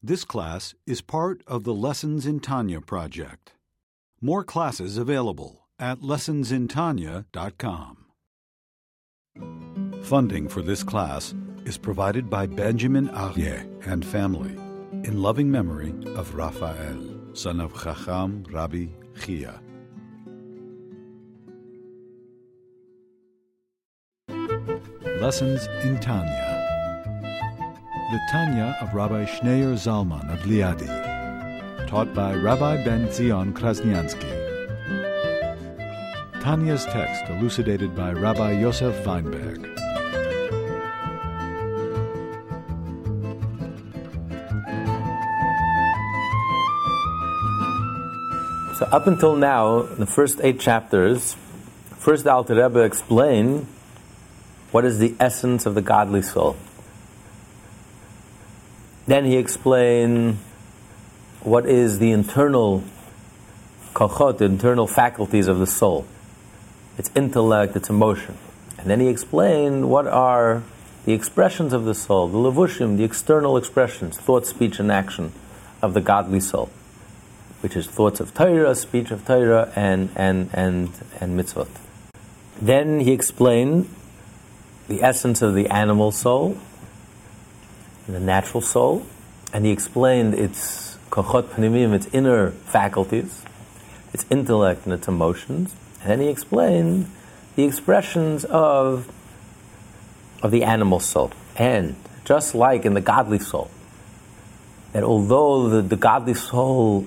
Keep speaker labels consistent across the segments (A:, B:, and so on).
A: This class is part of the Lessons in Tanya project. More classes available at lessonsintanya.com. Funding for this class is provided by Benjamin Arye and family in loving memory of Raphael, son of Chacham Rabbi Chia. Lessons in Tanya. The Tanya of Rabbi Schneur Zalman of Liadi, taught by Rabbi Ben Zion Krasniansky. Tanya's text elucidated by Rabbi Yosef Weinberg.
B: So up until now, the first eight chapters, first Alter Rebbe explained what is the essence of the godly soul. Then he explained what is the internal kochot, the internal faculties of the soul, its intellect, its emotion. And then he explained what are the expressions of the soul, the levushim, the external expressions, thought, speech, and action of the godly soul which is thoughts of Torah, speech of Torah, and, and, and, and mitzvot. Then he explained the essence of the animal soul, the natural soul, and he explained its kochot pnimim, its inner faculties, its intellect and its emotions. And then he explained the expressions of, of the animal soul. And just like in the godly soul, that although the, the godly soul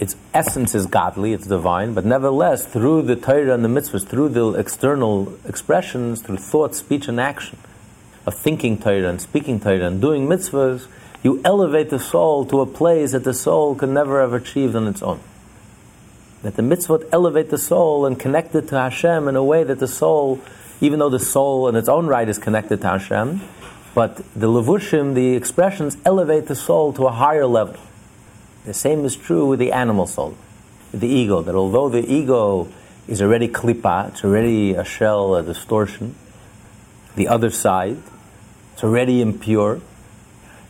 B: its essence is godly, it's divine, but nevertheless, through the Torah and the mitzvahs, through the external expressions, through thought, speech, and action of thinking Torah and speaking Torah and doing mitzvahs, you elevate the soul to a place that the soul could never have achieved on its own. That the mitzvot elevate the soul and connect it to Hashem in a way that the soul, even though the soul in its own right is connected to Hashem, but the levushim, the expressions, elevate the soul to a higher level. The same is true with the animal soul, the ego, that although the ego is already klipa, it's already a shell, a distortion, the other side, it's already impure,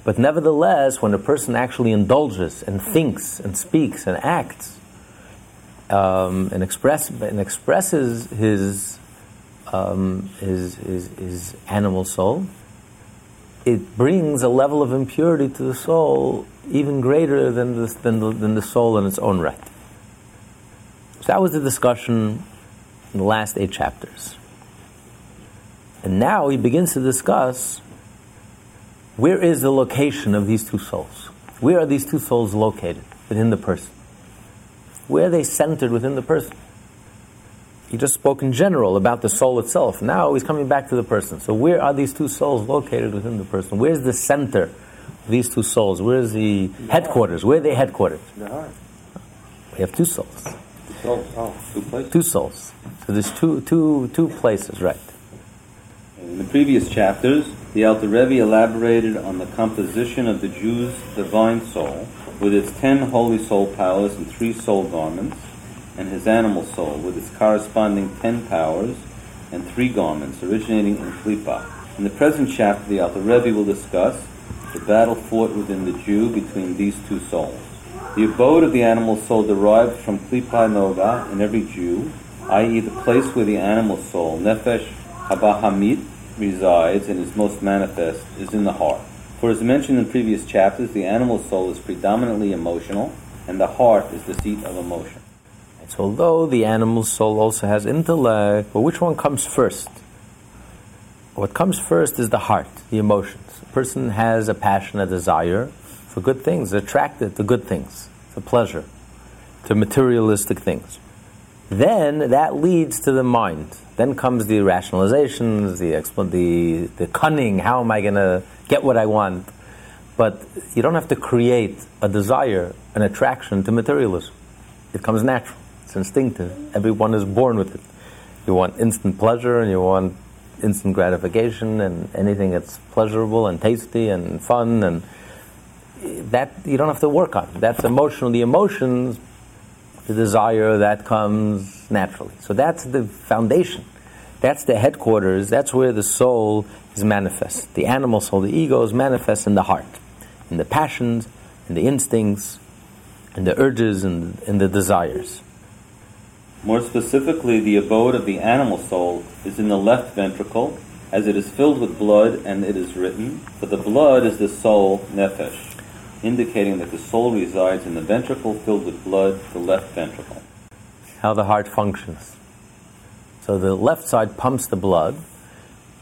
B: but nevertheless, when a person actually indulges and thinks and speaks and acts um, and, express, and expresses his, um, his, his, his animal soul, it brings a level of impurity to the soul even greater than the, than the, than the soul in its own right. So that was the discussion in the last eight chapters. And now he begins to discuss where is the location of these two souls? Where are these two souls located within the person? Where are they centered within the person? He just spoke in general about the soul itself. Now he's coming back to the person. So where are these two souls located within the person? Where's the center of these two souls? Where's the headquarters? Where are they headquartered? We have two souls.
C: Oh, two places.
B: Two souls. So there's two, two, two places, right?
C: In the previous chapters, the Alter Rebbe elaborated on the composition of the Jew's divine soul with its ten holy soul powers and three soul garments and his animal soul with its corresponding ten powers and three garments originating in Klippa. In the present chapter, the Alter Rebbe will discuss the battle fought within the Jew between these two souls. The abode of the animal soul derived from Klippa Noga in every Jew, i.e., the place where the animal soul, Nefesh Habahamit, resides and is most manifest, is in the heart. For as mentioned in previous chapters, the animal soul is predominantly emotional, and the heart is the seat of emotion.
B: So although the animal soul also has intellect, but which one comes first? What comes first is the heart, the emotions. A person has a passion, a desire for good things, attracted to good things, to pleasure, to materialistic things. Then that leads to the mind. Then comes the rationalizations, the, the, the cunning, how am I going to get what I want? But you don't have to create a desire, an attraction to materialism. It comes natural. It's instinctive. Everyone is born with it. You want instant pleasure and you want instant gratification and anything that's pleasurable and tasty and fun and that you don't have to work on. That's emotional. The emotions, the desire that comes naturally. So that's the foundation. That's the headquarters. That's where the soul is manifest. The animal soul, the ego is manifest in the heart, in the passions, in the instincts, in the urges and, and the desires.
C: More specifically, the abode of the animal soul is in the left ventricle, as it is filled with blood, and it is written, For the blood is the soul, nephesh, indicating that the soul resides in the ventricle filled with blood, the left ventricle.
B: How the heart functions. So the left side pumps the blood,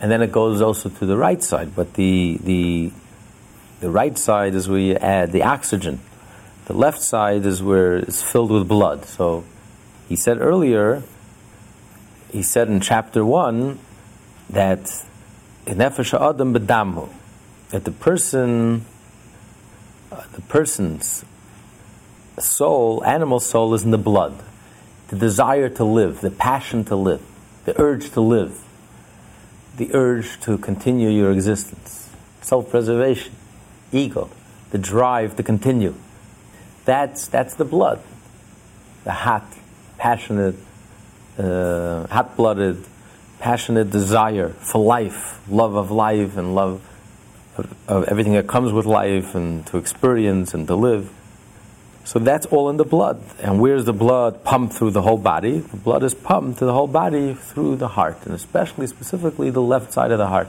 B: and then it goes also to the right side. But the, the, the right side is where you add the oxygen. The left side is where it's filled with blood. So he said earlier, he said in chapter 1 that in nefesh adam bedamu, that the person, the person's soul, animal soul, is in the blood. The desire to live, the passion to live the urge to live, the urge to continue your existence, self preservation, ego, the drive to continue. That's, that's the blood. The hot, passionate, uh, hot blooded, passionate desire for life, love of life, and love of, of everything that comes with life, and to experience and to live. So that's all in the blood. And where's the blood pumped through the whole body? The blood is pumped to the whole body through the heart, and especially, specifically, the left side of the heart.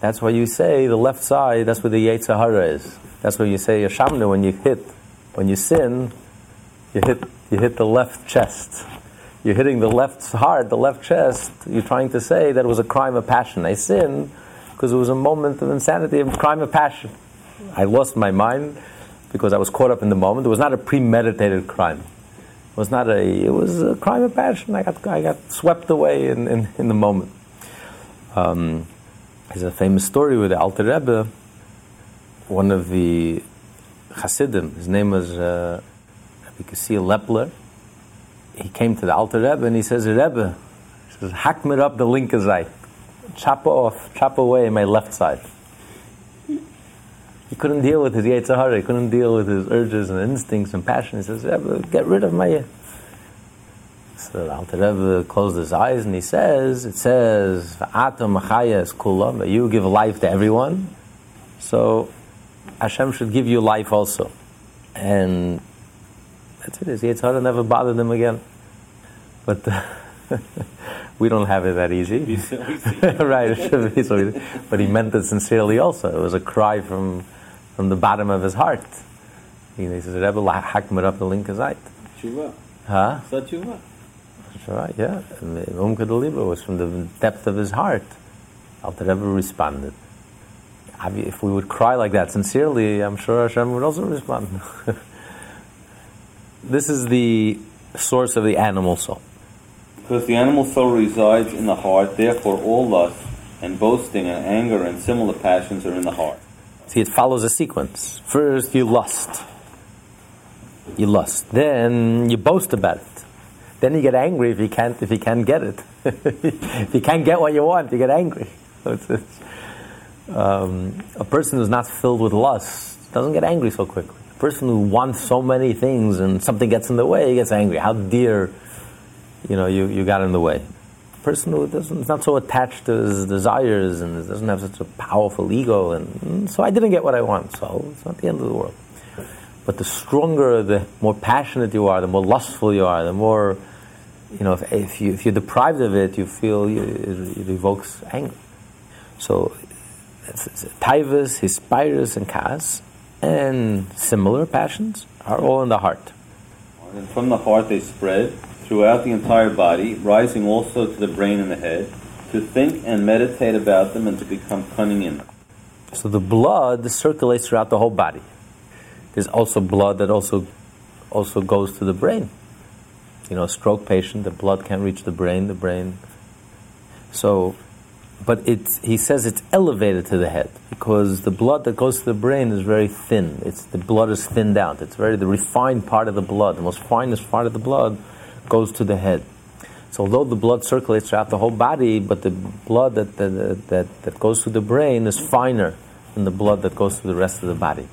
B: That's why you say the left side, that's where the Yetzer Hara is. That's where you say Ashamnu when you hit, when you sin, you hit, you hit the left chest. You're hitting the left heart, the left chest. You're trying to say that it was a crime of passion. I sinned because it was a moment of insanity, a crime of passion. I lost my mind because I was caught up in the moment. It was not a premeditated crime. It was not a. It was a crime of passion. I got I got swept away in, in, in the moment. Um, there's a famous story with the Alter Rebbe. One of the Hasidim, his name was uh, Lepler. He came to the Alter Rebbe and he says, Rebbe, he says, hack me up the linker side, chop off, chop away my left side. He couldn't deal with his Yetzer Hara. He couldn't deal with his urges and instincts and passion. He says, get rid of my... So the Alter Rebbe closed his eyes and he says, it says, Atom is kula, you give life to everyone. So Hashem should give you life also. And that's it. His Yetzer Hara never bothered him again. But... we don't have it that easy. right, it should be so easy. But he meant it sincerely also. It was a cry from from the bottom of his heart. He, he says, Rebbe, hakmer up the linker Zeit.
C: Tshuva.
B: Huh?
C: Tshuva.
B: Right, yeah. Umka Deliba was from the depth of his heart. Alter Rebbe responded. If we would cry like that sincerely, I'm sure Hashem would also respond. this is the source of the animal soul.
C: Because the animal soul resides in the heart, therefore all lust and boasting and anger and similar passions are in the heart.
B: See, it follows a sequence. First, you lust. You lust. Then you boast about it. Then you get angry if you can't if you can't get it. if you can't get what you want, you get angry. it's, it's, um, a person who's not filled with lust doesn't get angry so quickly. A person who wants so many things and something gets in the way, he gets angry. How dear, you know, you, you got in the way person who doesn't, is not so attached to his desires and doesn't have such a powerful ego, and mm, so I didn't get what I want. So it's not the end of the world. But the stronger, the more passionate you are, the more lustful you are, the more, you know, if, if, you, if you're deprived of it, you feel you, it, it, evokes anger. So, it's, it's, Taivas, Hispirus, and Kas, and similar passions are all in the heart.
C: And from the heart they spread throughout the entire body, rising also to the brain and the head, to think and meditate about them and to become cunning in them.
B: So the blood circulates throughout the whole body. There's also blood that also also goes to the brain. You know, a stroke patient, the blood can't reach the brain, the brain. So, but it's, he says it's elevated to the head because the blood that goes to the brain is very thin. It's, the blood is thinned out. It's very, the refined part of the blood, the most finest part of the blood goes to the head. So although the blood circulates throughout the whole body, but the blood that, that, that, that goes to the brain is finer than the blood that goes to the rest of the body.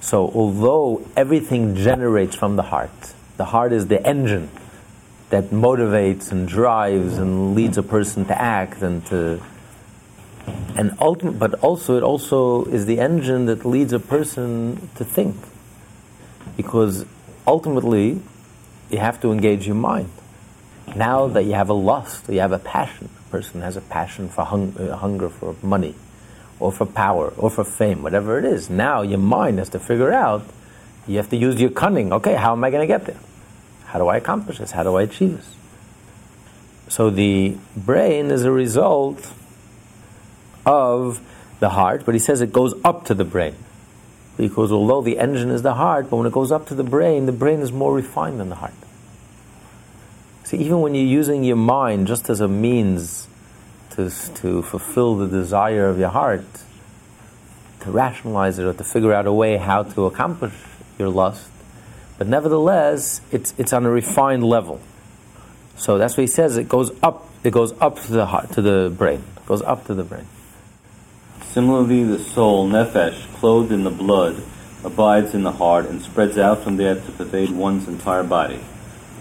B: So although everything generates from the heart, the heart is the engine that motivates and drives and leads a person to act and to And ultimate, but also it also is the engine that leads a person to think. Because ultimately, you have to engage your mind. Now that you have a lust, you have a passion, a person has a passion for hung, uh, hunger for money, or for power, or for fame, whatever it is. Now your mind has to figure out, you have to use your cunning. Okay, how am I going to get there? How do I accomplish this? How do I achieve this? So the brain is a result of the heart, but he says it goes up to the brain. Because although the engine is the heart, but when it goes up to the brain, the brain is more refined than the heart. See, even when you're using your mind just as a means to, to fulfill the desire of your heart, to rationalize it or to figure out a way how to accomplish your lust, but nevertheless, it's, it's on a refined level. So that's what he says. It goes up. It goes up to the heart, to the brain. It goes up to the brain.
C: Similarly, the soul, nefesh, clothed in the blood, abides in the heart and spreads out from there to pervade one's entire body.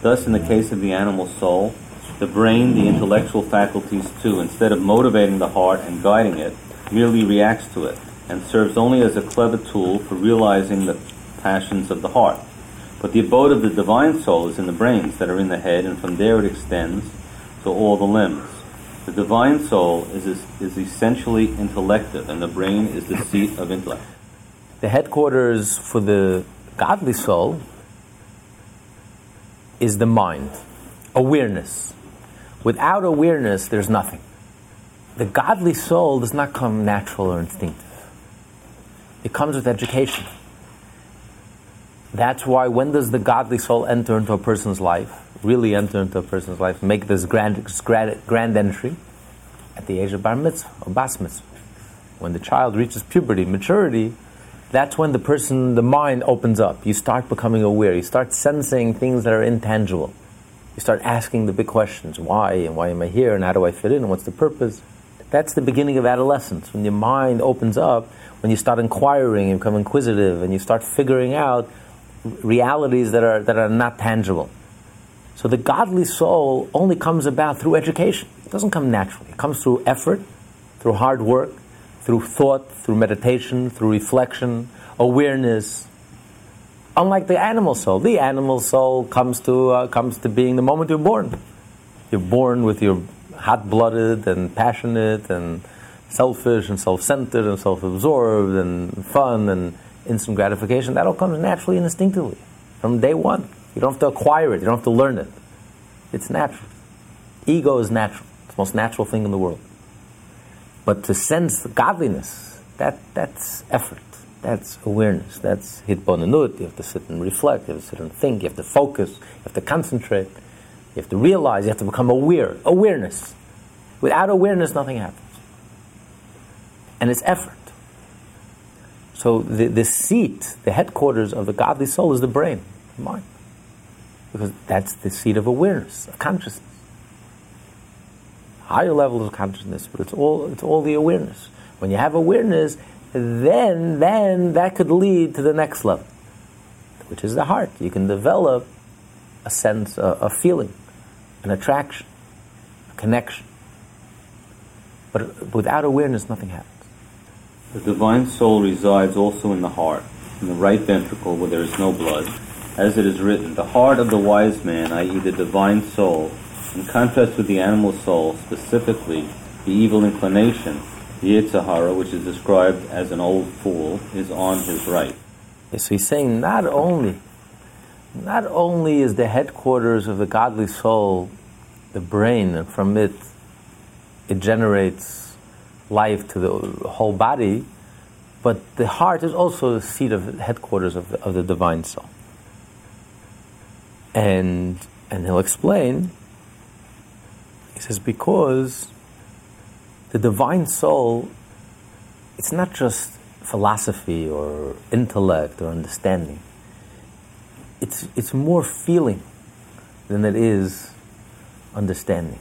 C: Thus, in the case of the animal soul, the brain, the intellectual faculties too, instead of motivating the heart and guiding it, merely reacts to it and serves only as a clever tool for realizing the passions of the heart. But the abode of the divine soul is in the brains that are in the head, and from there it extends to all the limbs. The divine soul is, is essentially intellective, and the brain is the seat of intellect.
B: The headquarters for the godly soul is the mind, awareness. Without awareness, there's nothing. The godly soul does not come natural or instinctive, it comes with education. That's why when does the godly soul enter into a person's life? Really enter into a person's life, make this grand, grand, grand entry at the age of bar mitzvah or bas mitzvah. When the child reaches puberty, maturity, that's when the person, the mind opens up. You start becoming aware. You start sensing things that are intangible. You start asking the big questions why and why am I here and how do I fit in and what's the purpose? That's the beginning of adolescence. When your mind opens up, when you start inquiring and become inquisitive and you start figuring out realities that are, that are not tangible. So the godly soul only comes about through education. It doesn't come naturally. It comes through effort, through hard work, through thought, through meditation, through reflection, awareness. Unlike the animal soul, the animal soul comes to uh, comes to being the moment you're born. You're born with your hot-blooded and passionate and selfish and self-centered and self-absorbed and fun and instant gratification. That all comes naturally and instinctively from day one. You don't have to acquire it, you don't have to learn it. It's natural. Ego is natural, it's the most natural thing in the world. But to sense godliness, that, that's effort, that's awareness, that's hitbonenut. You have to sit and reflect, you have to sit and think, you have to focus, you have to concentrate, you have to realize, you have to become aware. Awareness. Without awareness, nothing happens. And it's effort. So the, the seat, the headquarters of the godly soul is the brain, the mind because that's the seat of awareness, of consciousness. Higher levels of consciousness, but it's all, it's all the awareness. When you have awareness, then, then that could lead to the next level, which is the heart. You can develop a sense, a, a feeling, an attraction, a connection. But without awareness, nothing happens.
C: The divine soul resides also in the heart, in the right ventricle where there is no blood, as it is written, the heart of the wise man, i.e., the divine soul, in contrast with the animal soul, specifically the evil inclination, the Yetzer Hara, which is described as an old fool, is on his right.
B: so he's saying not only, not only is the headquarters of the godly soul the brain, and from it it generates life to the whole body, but the heart is also the seat of headquarters of the, of the divine soul. And, and he'll explain, he says, because the divine soul, it's not just philosophy or intellect or understanding. It's, it's more feeling than it is understanding.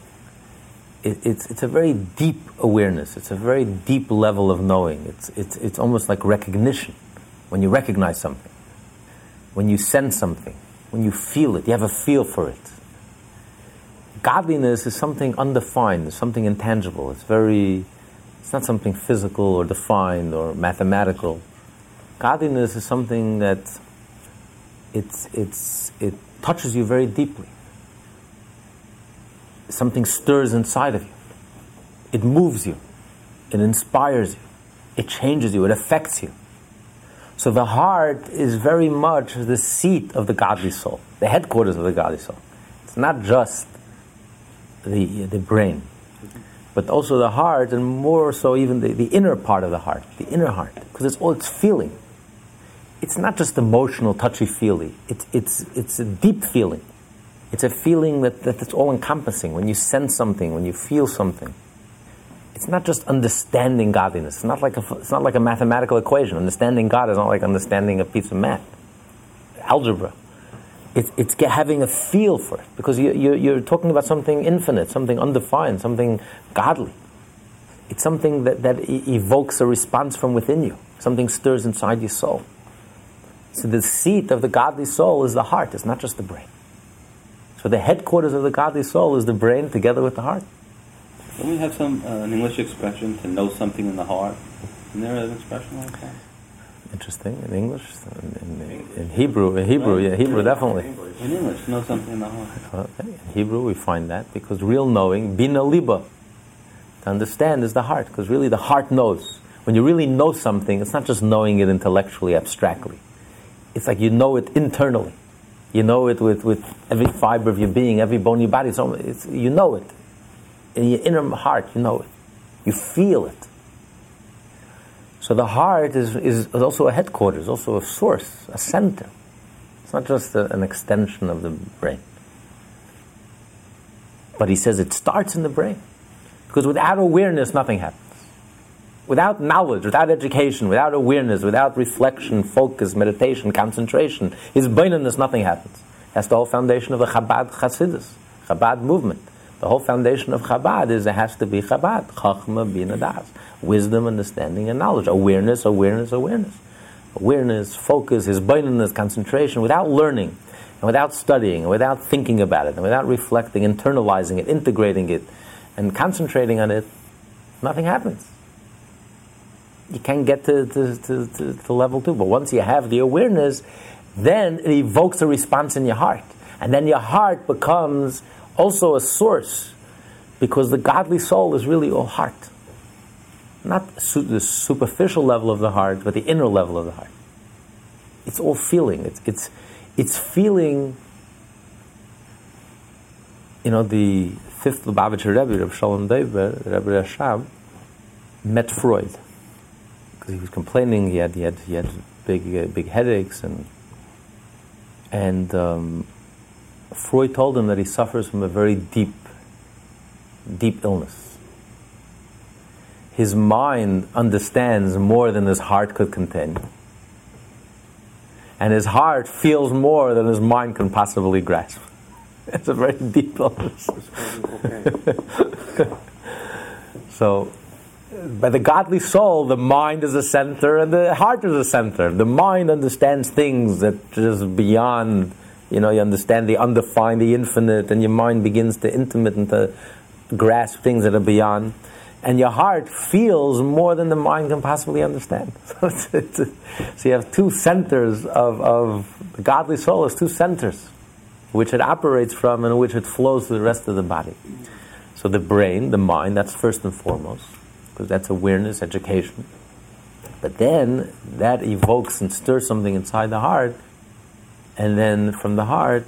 B: It, it's, it's a very deep awareness. It's a very deep level of knowing. It's, it's, it's almost like recognition when you recognize something, when you sense something, when you feel it, you have a feel for it. Godliness is something undefined, something intangible. It's very, It's not something physical or defined or mathematical. Godliness is something that it's, it's, it touches you very deeply. Something stirs inside of you. It moves you. It inspires you. It changes you. It affects you. So the heart is very much the seat of the godly soul, the headquarters of the godly soul. It's not just the, the brain, but also the heart, and more so even the, the inner part of the heart, the inner heart, because it's all it's feeling. It's not just emotional, touchy feely. It's, it's, it's a deep feeling. It's a feeling that, that it's all encompassing. When you sense something, when you feel something, it's not just understanding godliness. It's not like a, it's not like a mathematical equation. Understanding God is not like understanding a piece of math, algebra. It's, it's having a feel for it because you, you, you're talking about something infinite, something undefined, something godly. It's something that, that evokes a response from within you. Something stirs inside your soul. So the seat of the godly soul is the heart. It's not just the brain. So the headquarters of the godly soul is the brain together with the heart.
C: Don't we have some uh, an English expression to know something in the heart? Isn't there an expression like that?
B: Interesting in English, in, in, in Hebrew, in Hebrew, right. yeah, Hebrew definitely.
C: In English, know something in the heart.
B: Okay. In Hebrew, we find that because real knowing, bina liba, to understand is the heart, because really the heart knows. When you really know something, it's not just knowing it intellectually, abstractly. It's like you know it internally. You know it with, with every fiber of your being, every bone in your body. So it's, you know it in your inner heart, you know it. You feel it. So the heart is, is also a headquarters, also a source, a center. It's not just a, an extension of the brain. But he says it starts in the brain. Because without awareness, nothing happens. Without knowledge, without education, without awareness, without reflection, focus, meditation, concentration, hisbonenus, nothing happens. That's the whole foundation of the Chabad Chasidus, Chabad movement. The whole foundation of Chabad is it has to be Chabad, Chachma Bina wisdom, understanding, and knowledge, awareness, awareness, awareness, awareness, focus, his hisbonenus, concentration, without learning, and without studying, and without thinking about it, and without reflecting, internalizing it, integrating it, and concentrating on it, nothing happens. You can't get to, to, to, to, to level two, but once you have the awareness, then it evokes a response in your heart. And then your heart becomes also a source because the godly soul is really all heart. Not su- the superficial level of the heart, but the inner level of the heart. It's all feeling. It's, it's, it's feeling, you know, the fifth Lubavitcher Rebbe, Reb Shalom Doiber, Rebbe Rashab, met Freud. Because he was complaining, he had, he had, he had big, uh, big headaches and, and um, Freud told him that he suffers from a very deep, deep illness. His mind understands more than his heart could contain. And his heart feels more than his mind can possibly grasp. It's a very deep illness. so, by the godly soul, the mind is the center and the heart is the center. The mind understands things that is beyond you know, you understand the undefined, the infinite, and your mind begins to intimate and to grasp things that are beyond. And your heart feels more than the mind can possibly understand. So, you have two centers of, of the godly soul is two centers, which it operates from and which it flows to the rest of the body. So the brain, the mind, that's first and foremost, because that's awareness, education. But then that evokes and stirs something inside the heart and then from the heart,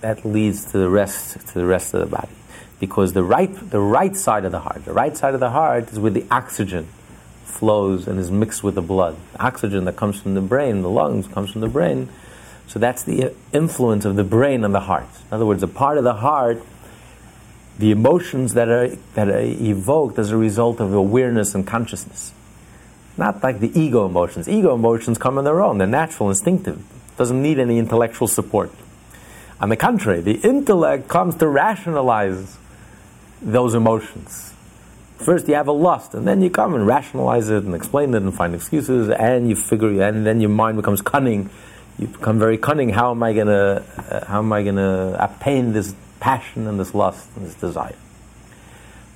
B: that leads to the rest to the rest of the body, because the right the right side of the heart, the right side of the heart is where the oxygen flows and is mixed with the blood. The oxygen that comes from the brain, the lungs comes from the brain. So that's the influence of the brain on the heart. In other words, a part of the heart, the emotions that are that are evoked as a result of awareness and consciousness. Not like the ego emotions. Ego emotions come on their own; they're natural, instinctive doesn't need any intellectual support. On the contrary, the intellect comes to rationalize those emotions. First, you have a lust, and then you come and rationalize it and explain it and find excuses, and you figure, and then your mind becomes cunning. You become very cunning. How am I gonna, uh, how am I gonna obtain this passion and this lust and this desire?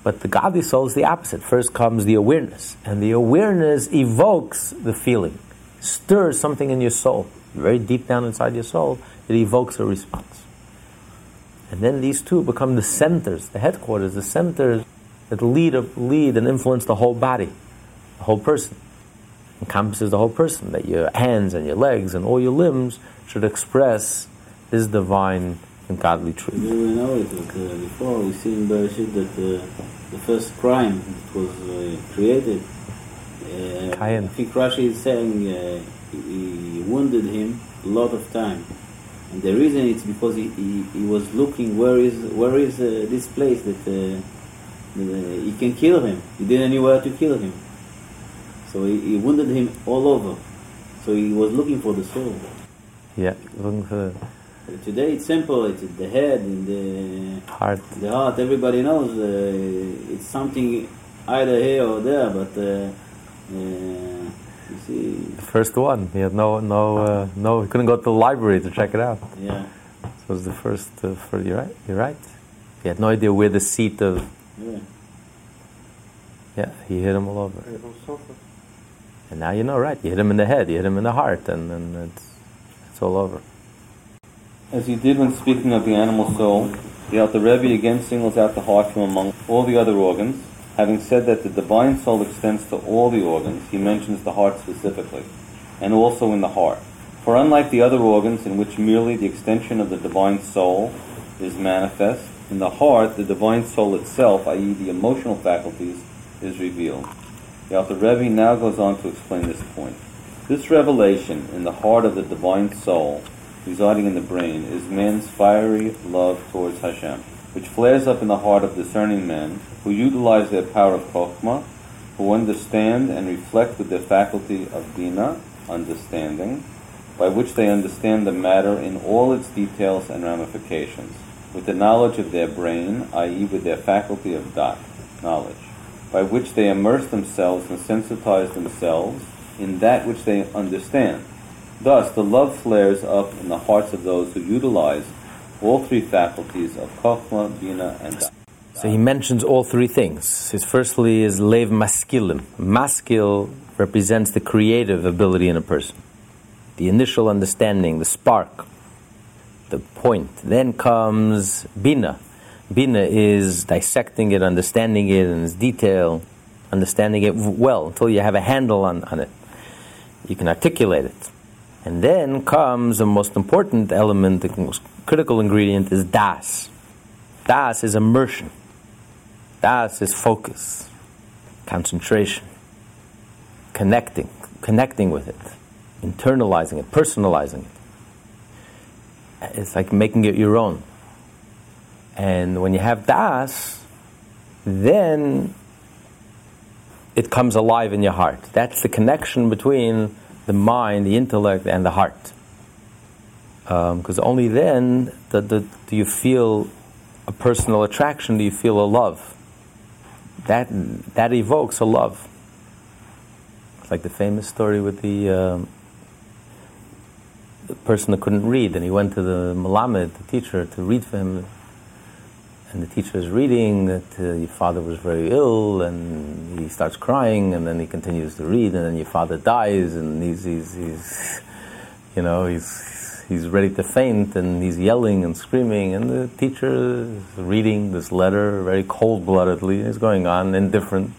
B: But the godly soul is the opposite. First comes the awareness, and the awareness evokes the feeling, stirs something in your soul, very deep down inside your soul. It evokes a response, and then these two become the centers, the headquarters, the centers that lead, lead and influence the whole body, the whole person. Encompasses the whole person. That your hands and your legs and all your limbs should express this divine and godly truth.
D: We know it uh, before. We see in Bereshit that uh, the first crime that was uh, created. Uh. I think Rashi is saying uh, he wounded him a lot of time, and the reason it's because he, he, he was looking where is where is uh, this place that uh, uh, he can kill him. He didn't know where to kill him, so he, he wounded him all over. So he was looking for the soul.
B: Yeah, looking for
D: Today it's simple. It's the head and the
B: the heart.
D: the heart. Everybody knows uh, it's something either here or there. But you see,
B: The first one. He had no, no, uh, no. He couldn't go to the library to check it out.
D: yeah,
B: This was the first. Uh, for you're right. You're right. He had no idea where the seat of.
D: yeah.
B: Yeah, he hit him all over. And now you know, right? You hit him in the head. You hit him in the heart, and then it's it's all over.
C: As he did when speaking of the animal soul, the Alter Rebbe again singles out the heart from among all the other organs. Having said that the divine soul extends to all the organs, he mentions the heart specifically, and also in the heart. For unlike the other organs in which merely the extension of the divine soul is manifest, in the heart the divine soul itself, i.e., the emotional faculties, is revealed. The Alter Rebbe now goes on to explain this point. This revelation in the heart of the divine soul residing in the brain is man's fiery love towards Hashem, which flares up in the heart of discerning men who utilize their power of Chokhmah, who understand and reflect with their faculty of Bina, understanding, by which they understand the matter in all its details and ramifications, with the knowledge of their brain, i.e., with their faculty of Dat, knowledge, by which they immerse themselves and sensitize themselves in that which they understand. Thus, the love flares up in the hearts of those who utilize all three faculties of Chokhmah, Bina, and Dat.
B: So he mentions all three things. His firstly is lev maskilim. Maskil represents the creative ability in a person, the initial understanding, the spark, the point. Then comes bina. Bina is dissecting it, understanding it in its detail, understanding it well until you have a handle on, on it. You can articulate it. And then comes the most important element, the most critical ingredient is das. Das is immersion. Das is focus, concentration, connecting, connecting with it, internalizing it, personalizing it. It's like making it your own. And when you have das, then it comes alive in your heart. That's the connection between the mind, the intellect, and the heart. Because only then do, do, do you feel a personal attraction, do you feel a love. That, that evokes a love. It's like the famous story with the, um, the person that couldn't read, and he went to the Malamed, the teacher, to read for him. And the teacher is reading that uh, your father was very ill, and he starts crying, and then he continues to read, and then your father dies, and he's, he's, he's you know, he's, he's ready to faint, and he's yelling and screaming, and the teacher is reading this letter very cold-bloodedly. He's going on, indifferent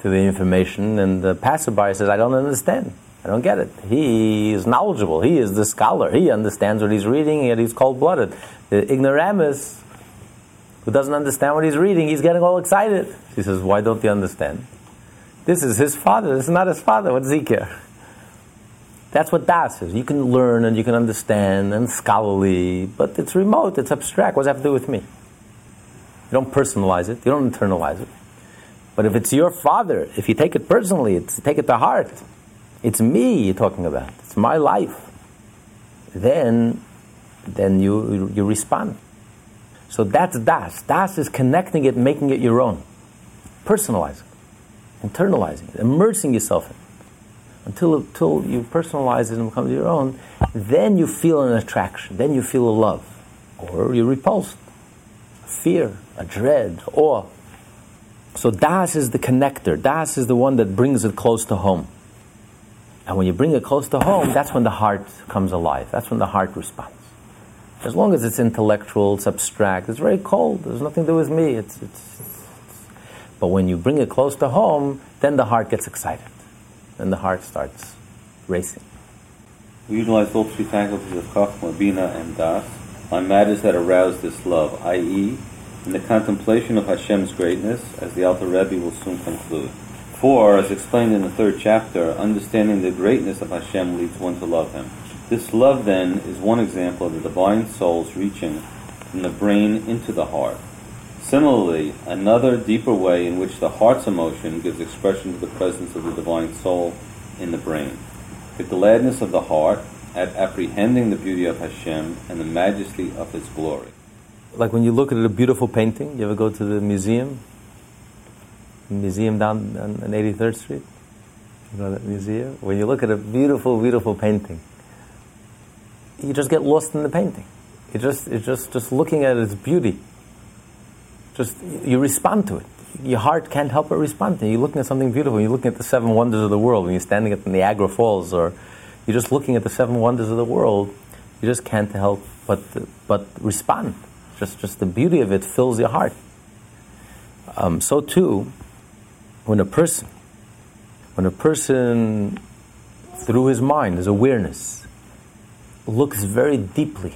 B: to the information, and the passerby says, "I don't understand. I don't get it. He is knowledgeable. He is the scholar. He understands what he's reading, yet he's cold-blooded. The ignoramus." Who doesn't understand what he's reading? He's getting all excited. She says, Why don't you understand? This is his father. This is not his father. What does he care? That's what Das is. You can learn and you can understand and scholarly, but it's remote, it's abstract. What does that have to do with me? You don't personalize it, you don't internalize it. But if it's your father, if you take it personally, it's, take it to heart, it's me you're talking about, it's my life, then, then you, you respond. So that's Das. Das is connecting it, making it your own, personalizing, internalizing it, immersing yourself in it until, until you personalize it and becomes your own, then you feel an attraction, then you feel a love, or you're repulsed, fear, a dread, awe. So Das is the connector. Das is the one that brings it close to home. And when you bring it close to home, that's when the heart comes alive. That's when the heart responds. As long as it's intellectual, it's abstract, it's very cold. There's nothing to do with me. It's, it's, it's, but when you bring it close to home, then the heart gets excited. Then the heart starts racing.
C: We utilize all three faculties of Chachma, Bina, and Das on matters that arouse this love, i.e., in the contemplation of Hashem's greatness, as the Alter Rebbe will soon conclude. For, as explained in the third chapter, understanding the greatness of Hashem leads one to love Him. This love, then, is one example of the divine soul's reaching from the brain into the heart. Similarly, another deeper way in which the heart's emotion gives expression to the presence of the divine soul in the brain. The gladness of the heart at apprehending the beauty of Hashem and the majesty of His glory.
B: Like when you look at a beautiful painting, you ever go to the museum museum down on, 83rd Street. You know that museum? When you look at a beautiful, beautiful painting, you just get lost in the painting. You just, you just, just looking at its beauty. Just, you respond to it. Your heart can't help but respond to it. You're looking at something beautiful. You're looking at the seven wonders of the world. When you're standing at the Niagara Falls, or you're just looking at the seven wonders of the world, you just can't help but, but respond. Just, just the beauty of it fills your heart. Um, so too, when a person, when a person, through his mind, his awareness, looks very deeply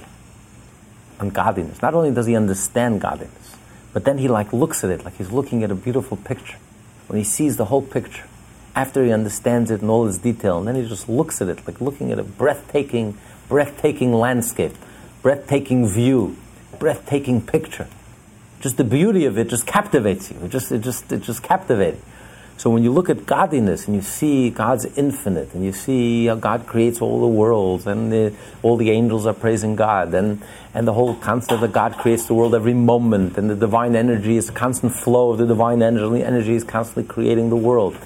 B: on godliness, not only does he understand godliness, but then he like looks at it like he's looking at a beautiful picture. When he sees the whole picture, after he understands it in all its detail, and then he just looks at it like looking at a breathtaking, breathtaking landscape, breathtaking view, breathtaking picture. Just the beauty of it just captivates you. It just, it just, it just captivating. So when you look at godliness and you see God's infinite and you see how God creates all the worlds and the, all the angels are praising God and, and the whole concept that God creates the world every moment and the divine energy is a constant flow of the divine energy, energy is constantly creating the world.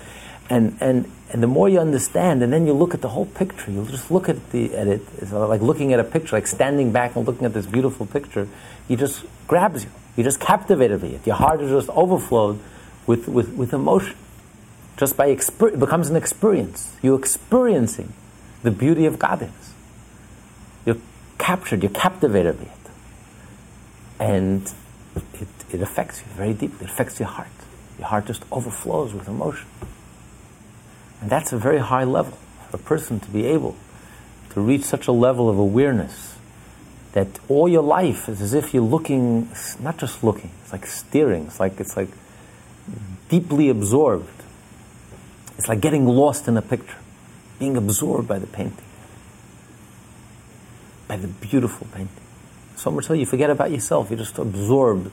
B: And, and, and the more you understand, and then you look at the whole picture, you just look at, the, at it, it's like looking at a picture, like standing back and looking at this beautiful picture, he just grabs you. You're just captivated by it. Your heart is just overflowed with, with, with emotion just by exper- it becomes an experience. You're experiencing the beauty of godliness. You're captured, you're captivated by it. And it, it affects you very deeply. It affects your heart. Your heart just overflows with emotion. And that's a very high level for a person to be able to reach such a level of awareness that all your life is as if you're looking, not just looking, it's like steering, it's like, it's like deeply absorbed it's like getting lost in a picture, being absorbed by the painting, by the beautiful painting. So much so you forget about yourself. You're just absorbed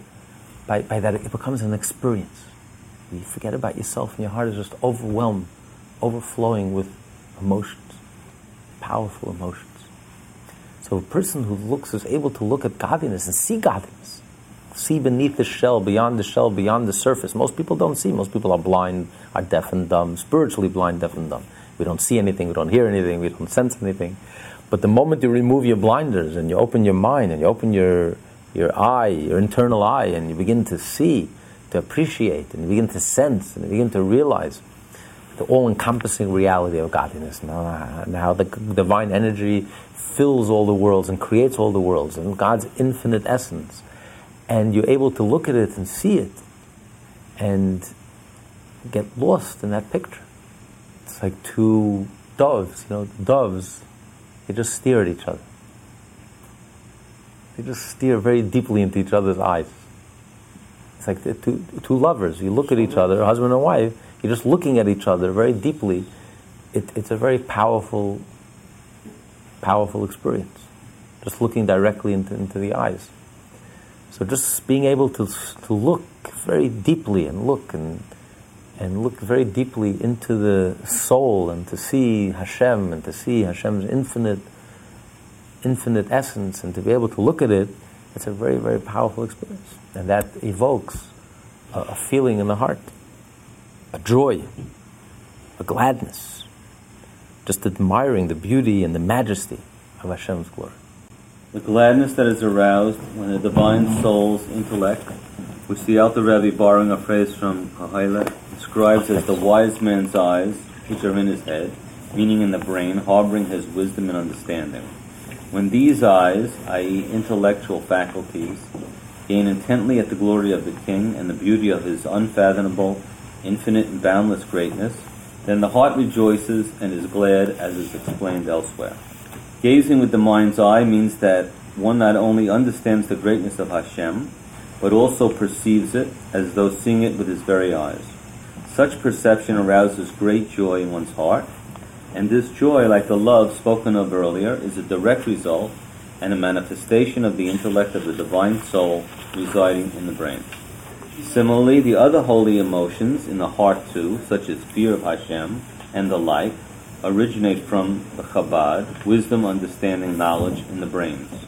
B: by, by that. It becomes an experience. You forget about yourself, and your heart is just overwhelmed, overflowing with emotions, powerful emotions. So a person who looks is able to look at godliness and see godliness see beneath the shell, beyond the shell, beyond the surface. Most people don't see. Most people are blind, are deaf and dumb, spiritually blind, deaf and dumb. We don't see anything, we don't hear anything, we don't sense anything. But the moment you remove your blinders and you open your mind and you open your, your eye, your internal eye, and you begin to see, to appreciate, and you begin to sense, and you begin to realize the all encompassing reality of godliness, now, how the divine energy fills all the worlds and creates all the worlds, and God's infinite essence and you're able to look at it and see it and get lost in that picture. It's like two doves, you know, doves, they just stare at each other. They just stare very deeply into each other's eyes. It's like two, two lovers. You look at each other, husband and wife, you're just looking at each other very deeply. It, it's a very powerful, powerful experience. Just looking directly into, into the eyes. So just being able to, to look very deeply and look and, and look very deeply into the soul and to see Hashem and to see Hashem's infinite, infinite essence and to be able to look at it, it's a very, very powerful experience. And that evokes a, a feeling in the heart, a joy, a gladness, just admiring the beauty and the majesty of Hashem's glory
C: the gladness that is aroused when the divine soul's intellect which the Alter Rebbe, borrowing a phrase from Kohelet, describes as the wise man's eyes, which are in his head, meaning in the brain, harboring his wisdom and understanding. When these eyes, i.e., intellectual faculties, gain intently at the glory of the King and the beauty of his unfathomable, infinite, and boundless greatness, then the heart rejoices and is glad, as is explained elsewhere. Gazing with the mind's eye means that one not only understands the greatness of Hashem, but also perceives it as though seeing it with his very eyes. Such perception arouses great joy in one's heart, and this joy, like the love spoken of earlier, is a direct result and a manifestation of the intellect of the divine soul residing in the brain. Similarly, the other holy emotions in the heart too, such as fear of Hashem and the like, originate from the Chabad, wisdom, understanding, knowledge in the brains.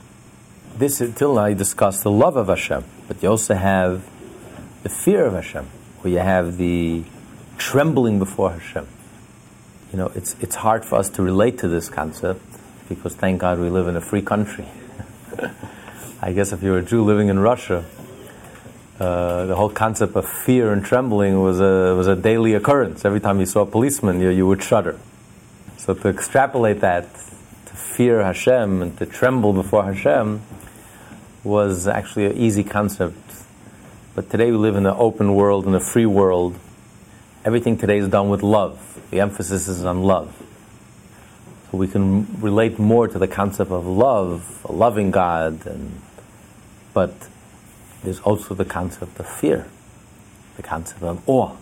B: This until I discussed the love of Hashem, but you also have the fear of Hashem, where you have the trembling before Hashem. You know, it's it's hard for us to relate to this concept because thank God we live in a free country. I guess if you're a Jew living in Russia, uh, the whole concept of fear and trembling was a, was a daily occurrence. Every time you saw a policeman, you, you would shudder. So to extrapolate that, to fear Hashem and to tremble before Hashem, was actually an easy concept. But today we live in an open world, in a free world. Everything today is done with love. The emphasis is on love. So we can relate more to the concept of love, a loving God, and but there's also the concept of fear, the concept of awe.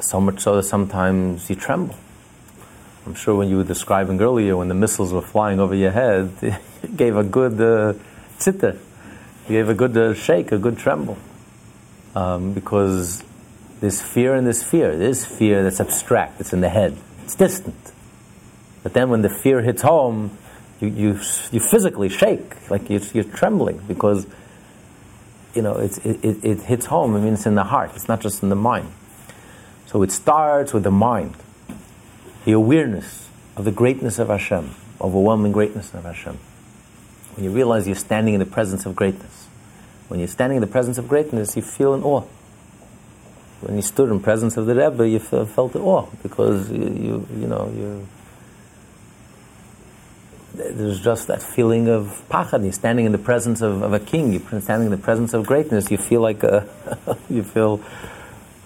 B: So much so that sometimes you tremble. I'm sure when you were describing earlier, when the missiles were flying over your head, it gave a good uh, You gave a good uh, shake, a good tremble. Um, because there's fear and there's fear. There's fear that's abstract, it's in the head, it's distant. But then when the fear hits home, you, you, you physically shake, like you're, you're trembling because you know, it, it, it hits home. I mean, it's in the heart. It's not just in the mind. So it starts with the mind, the awareness of the greatness of Hashem, overwhelming greatness of Hashem. When you realize you're standing in the presence of greatness, when you're standing in the presence of greatness, you feel an awe. When you stood in presence of the Rebbe, you felt the awe because you, you, you know you there's just that feeling of pachad. You're standing in the presence of, of a king. You're standing in the presence of greatness. You feel like a, you feel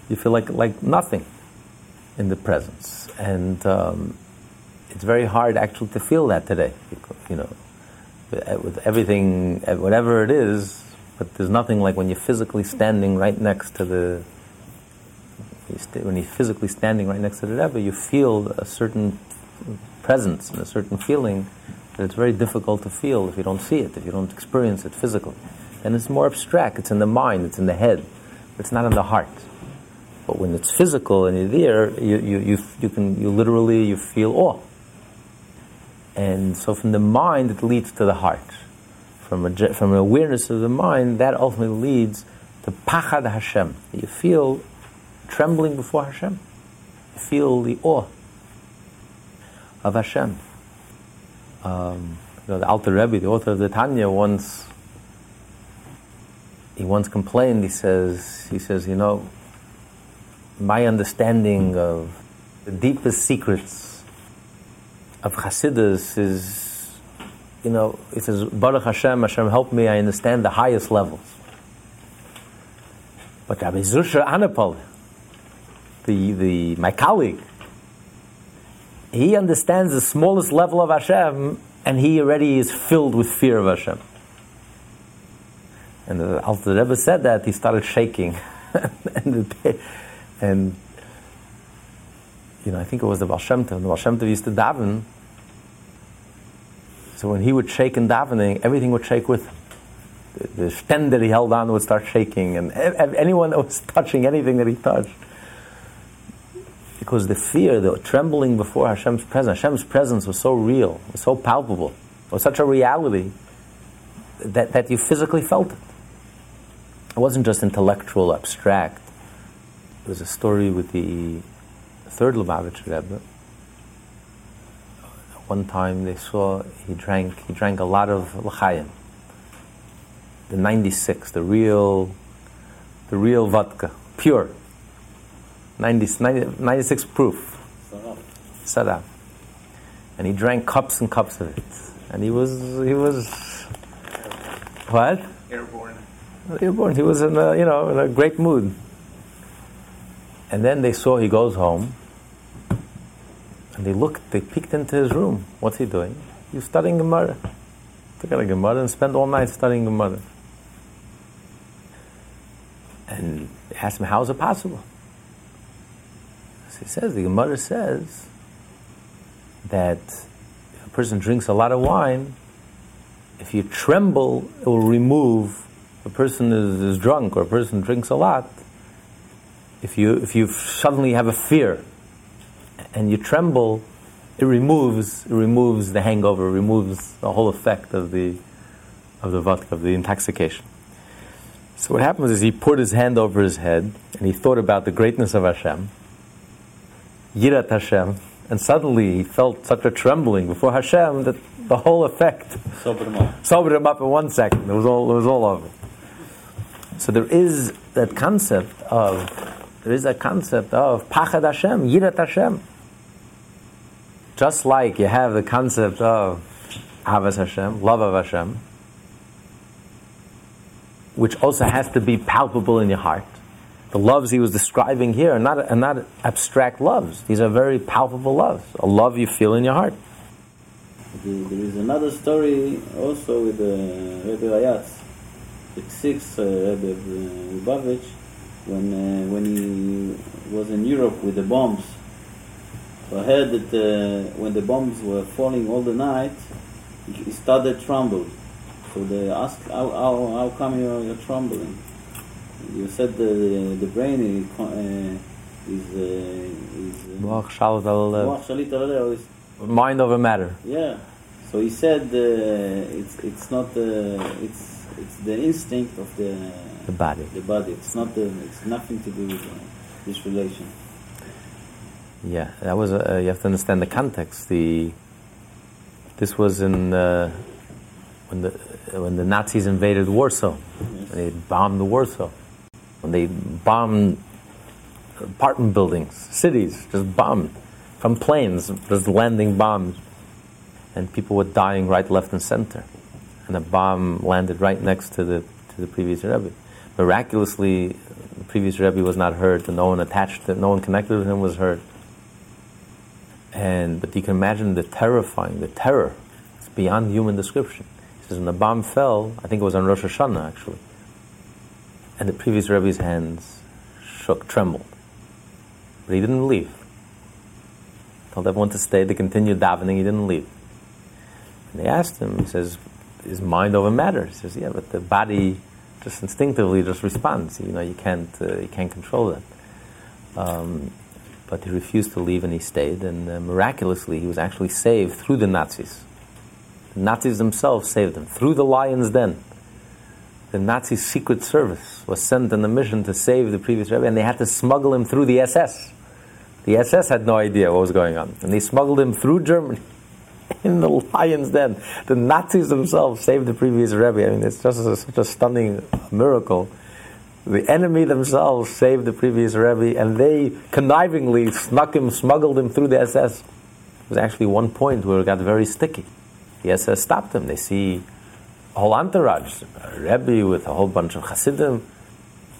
B: you feel like like nothing in the presence, and um, it's very hard actually to feel that today. Because, you know, with everything, whatever it is, but there's nothing like when you're physically standing right next to the. When you're physically standing right next to the Rebbe, you feel a certain presence and a certain feeling that it's very difficult to feel if you don't see it, if you don't experience it physically. And it's more abstract. It's in the mind, it's in the head, it's not in the heart. But when it's physical and you're there, you, you, you, you can you literally you feel awe. And so from the mind it leads to the heart. From a, from an awareness of the mind, that ultimately leads to pachad Hashem. You feel trembling before Hashem. You feel the awe of Hashem. Um, you know, the Alter Rebbe, the author of the Tanya, once he once complained. He says, he says, you know, my understanding of the deepest secrets of Hasidus is, you know, it says, Baruch Hashem, Hashem help me, I understand the highest levels. But Rabbi Zusha Anapol, the, the, my colleague, he understands the smallest level of Hashem, and he already is filled with fear of Hashem. And the Alter Rebbe said that, he started shaking. and, the, and, you know, I think it was the Baal. The Baal used to daven. So when he would shake in davening, everything would shake with him. The, the stand that he held on would start shaking, and anyone that was touching anything that he touched because the fear, the trembling before Hashem's presence, Hashem's presence was so real, was so palpable, was such a reality that, that you physically felt it. It wasn't just intellectual, abstract. Was a story with the third Lubavitch Rebbe. One time they saw he drank he drank a lot of l'chaim. the 96, the real, the real vodka, pure. 90, 90, 96 proof. Saraf. And he drank cups and cups of it. And he was, he was, what?
E: Airborne.
B: Airborne. He was in a, you know, in a great mood. And then they saw he goes home. And they looked, they peeked into his room. What's he doing? He's studying Gemara. Took out a Gemara and spent all night studying Gemara. And they asked him, how is it possible? He says, the Gemara says that if a person drinks a lot of wine, if you tremble, it will remove. A person is, is drunk or a person drinks a lot. If you if you suddenly have a fear, and you tremble, it removes it removes the hangover, removes the whole effect of the of the vodka, of the intoxication. So what happens is he put his hand over his head and he thought about the greatness of Hashem, Yirat Hashem, and suddenly he felt such a trembling before Hashem that the whole effect
C: Sobered him up.
B: sobered him up in one second. It was all it was all over. So there is that concept of there is a concept of Pachad Hashem, Yirat Hashem. Just like you have the concept of Avas Hashem, love of Hashem, which also has to be palpable in your heart. The loves he was describing here are not, are not abstract loves. These are very palpable loves. A love you feel in your heart.
D: There is another story also with uh, Rebbe Rayatz, the sixth uh, Rebbe Lubavitch, when, uh, when he was in Europe with the bombs. So I heard that uh, when the bombs were falling all the night, he started tremble. So they asked, how, how, how come you're, you're trembling? You said the, the brain is, uh, is, uh, is uh,
B: Moach shalit al lev.
D: Moach shalit al lev, is
B: Mind over matter.
D: yeah. So he said uh, it's it's not the it's it's the instinct of the
B: The body.
D: the body. It's not the it's nothing to do with uh, this relation.
B: Yeah, that was. Uh, you have to understand the context. The this was in uh, when the when the Nazis invaded Warsaw. When they bombed the Warsaw. When they bombed apartment buildings, cities, just bombed from planes, just landing bombs, and people were dying right, left, and center. And a bomb landed right next to the to the previous Rebbe. Miraculously, the previous Rebbe was not hurt, and no one attached, to, no one connected with him was hurt. And but you can imagine the terrifying, the terror. It's beyond human description. He says when the bomb fell, I think it was on Rosh Hashanah actually, and the previous Rebbe's hands shook, trembled, but he didn't leave. Told everyone to stay. They continued davening. He didn't leave. And they asked him. He says, "Is mind over matter?" He says, "Yeah, but the body just instinctively just responds. You know, you can't uh, you can't control that." Um, but he refused to leave and he stayed. And uh, miraculously, he was actually saved through the Nazis. The Nazis themselves saved him through the lion's den. The Nazi secret service was sent on a mission to save the previous Rebbe, and they had to smuggle him through the SS. The SS had no idea what was going on, and they smuggled him through Germany in the lion's den. The Nazis themselves saved the previous Rebbe. I mean, it's just a, such a stunning miracle. The enemy themselves saved the previous Rebbe, and they connivingly snuck him, smuggled him through the SS. There was actually one point where it got very sticky. The SS stopped him. They see a whole entourage, a Rebbe with a whole bunch of Hasidim.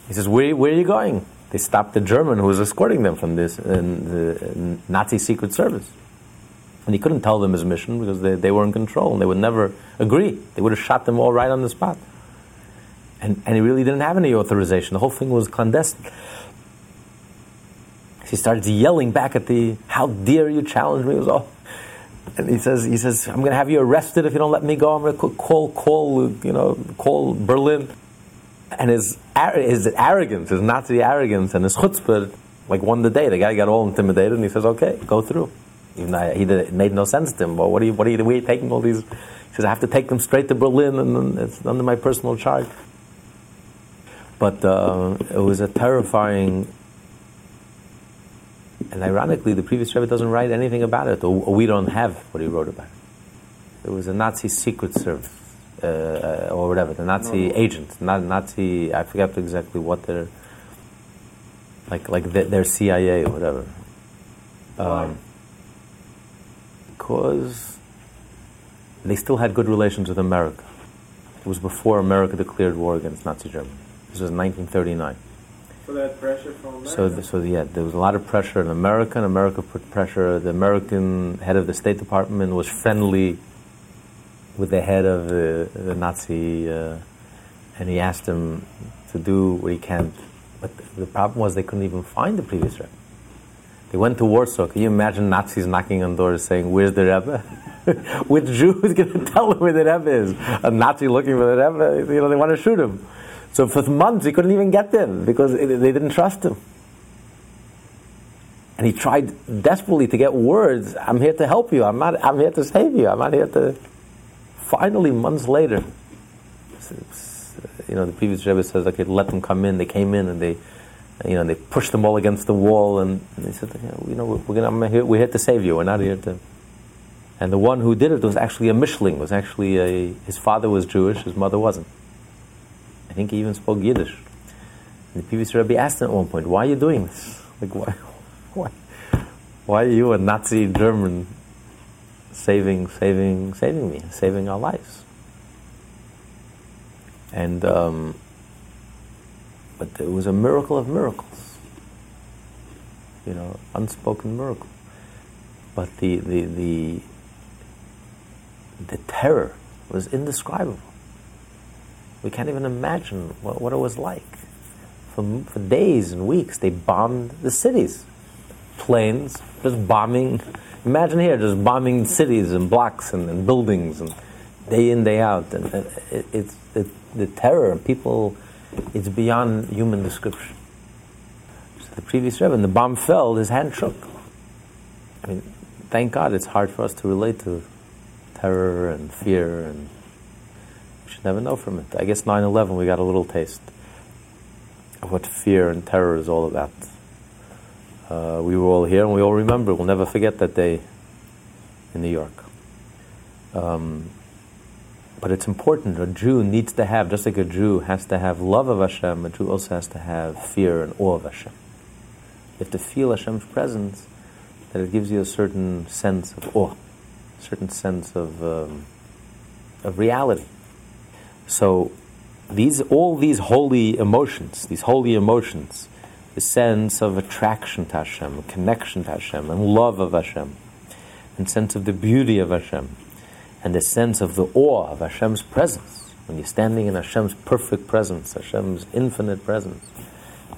B: He says, where, where are you going? They stopped the German who was escorting them from this uh, the Nazi secret service. And he couldn't tell them his mission because they, they were in control and they would never agree. They would have shot them all right on the spot. And, and he really didn't have any authorization. The whole thing was clandestine. He starts yelling back at the, how dare you challenge me? It was all, and he says, he says, I'm going to have you arrested if you don't let me go. I'm going to call, call, you know, call Berlin. And his, his arrogance, his Nazi arrogance and his chutzpah, like won the day. The guy got all intimidated and he says, okay, go through. Even though he did, it made no sense to him. Well, what are you, what are you, where are you taking all these? He says, I have to take them straight to Berlin and it's under my personal charge. But uh, it was a terrifying and ironically, the previous Rebbe doesn't write anything about it, or, or we don't have what he wrote about it. It was a Nazi secret service. uh, uh, or whatever, the Nazi
C: No.
B: agents, not Nazi. I forget exactly what they're like, like their, their CIA or whatever. Um, because they still had good relations with America. It was before America declared war against Nazi Germany. This was 1939.
E: For that pressure from America.
B: So, so yeah, there was a lot of pressure in America, and America put pressure. The American head of the State Department was friendly with the head of the, the Nazi, uh, and he asked him to do what he can. But the, problem was they couldn't even find the previous Rebbe. They went to Warsaw. Can you imagine Nazis knocking on doors saying, "Where's the Rebbe?" Which Jew is going to tell them where the Rebbe is? A Nazi looking for the Rebbe, you know, they want to shoot him. So for months he couldn't even get them because they didn't trust him. And he tried desperately to get words. I'm here to help you. I'm not. I'm here to save you. I'm not here to. Finally, months later, you know, the previous Rebbe says, "Okay, let them come in." They came in and they, you know, they pushed them all against the wall, and they said, you know, we're gonna, here, we're here to save you. We're not here to. And the one who did it was actually a Mischling. Was actually a. His father was Jewish. His mother wasn't. I think he even spoke Yiddish. And the previous Rebbe asked him at one point, "Why are you doing this? Like, why, why, why are you a Nazi German saving, saving, saving me, saving our lives?" And um, but it was a miracle of miracles. You know, unspoken miracle. But the the the the terror was indescribable. We can't even imagine what, what it was like. For, for days and weeks, they bombed the cities. Planes, just bombing. Imagine here, just bombing cities and blocks and, and buildings, and day in, day out. And, and it, it's it, the terror. People, it's beyond human description. So the previous Rebbe, the bomb fell, his hand shook. I mean, thank God it's hard for us to relate to terror and fear and we should never know from it. I guess 9 11, we got a little taste of what fear and terror is all about. Uh, we were all here and we all remember. We'll never forget that day in New York. Um, but it's important. A Jew needs to have, just like a Jew has to have love of Hashem, a Jew also has to have fear and awe of Hashem. You have to feel Hashem's presence, that it gives you a certain sense of awe, a certain sense of, um, of reality. So these all these holy emotions, these holy emotions, the sense of attraction to Hashem, connection to Hashem, and love of Hashem, and sense of the beauty of Hashem, and the sense of the awe of Hashem's presence. When you're standing in Hashem's perfect presence, Hashem's infinite presence,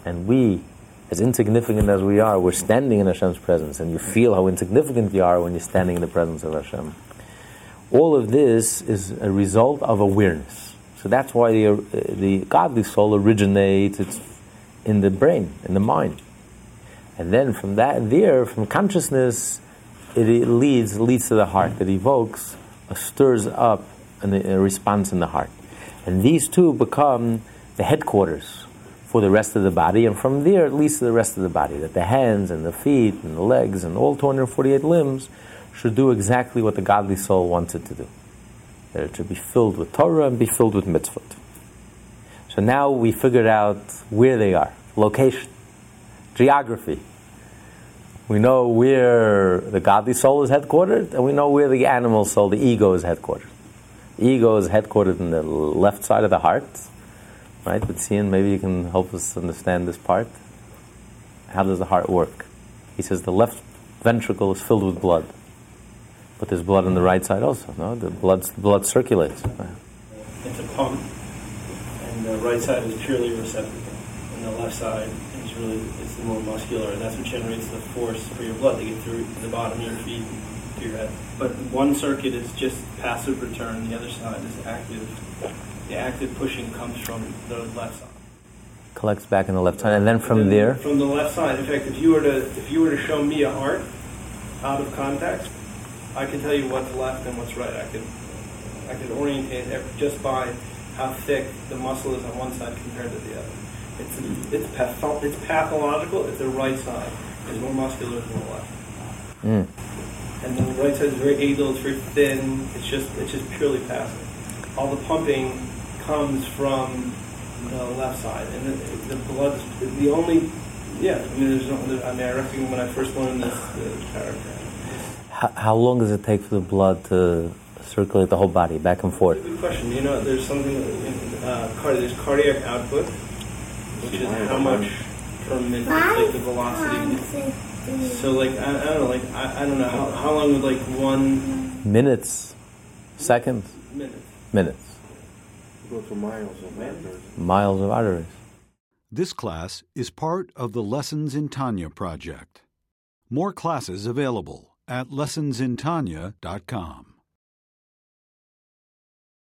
B: and we, as insignificant as we are, we're standing in Hashem's presence, and you feel how insignificant you are when you're standing in the presence of Hashem. All of this is a result of awareness. So that's why the, uh, the godly soul originates it's in the brain, in the mind. And then from that, there, from consciousness, it, it leads, leads to the heart. that evokes, stirs up a response in the heart. And these two become the headquarters for the rest of the body, and from there at least the rest of the body. That the hands and the feet and the legs and all 248 limbs should do exactly what the godly soul wants it to do. That it should be filled with Torah and be filled with mitzvot. So now we figured out where they are location, geography. We know where the godly soul is headquartered, and we know where the animal soul, the ego, is headquartered. The ego is headquartered in the left side of the heart, right? But Cian, maybe you can help us understand this part. How does the heart work? He says the left ventricle is filled with blood, but there's blood on the right side also. No, the blood blood circulates.
E: It's a pump, and the right side is purely receptacle, and the left side is really it's the more muscular, and that's what generates the force for your blood to get through the bottom of your feet to your head. But one circuit is just passive return, the other side is active. The active pushing comes from the left side.
B: Collects back in the left side, and then from
E: And
B: there,
E: from the left side. In fact, if you were to if you were to show me a heart out of context, I can tell you what's left and what's right. I can I can orientate it just by how thick the muscle is on one side compared to the other. It's it's patho- it's pathological if the right side is more muscular than the left.
B: Mm.
E: And the right side is very agile, it's very thin. It's just it's just purely passive. all the pumping comes from the left side, and the, the blood. Is the only, yeah. I mean, there's no. I mean, I reckon when I first learned this the paragraph.
B: How, how long does it take for the blood to circulate the whole body back and forth?
E: Good question. You know, there's something in uh, there's cardiac output, which is how much per minute, like the velocity. So, like, I, I don't know, like, I, I don't know how, how long would like one
B: Minutes, seconds,
E: minute.
B: minutes,
F: Go to miles of arteries.
B: miles of arteries.
A: This class is part of the Lessons in Tanya project. More classes available at lessonsintanya.com.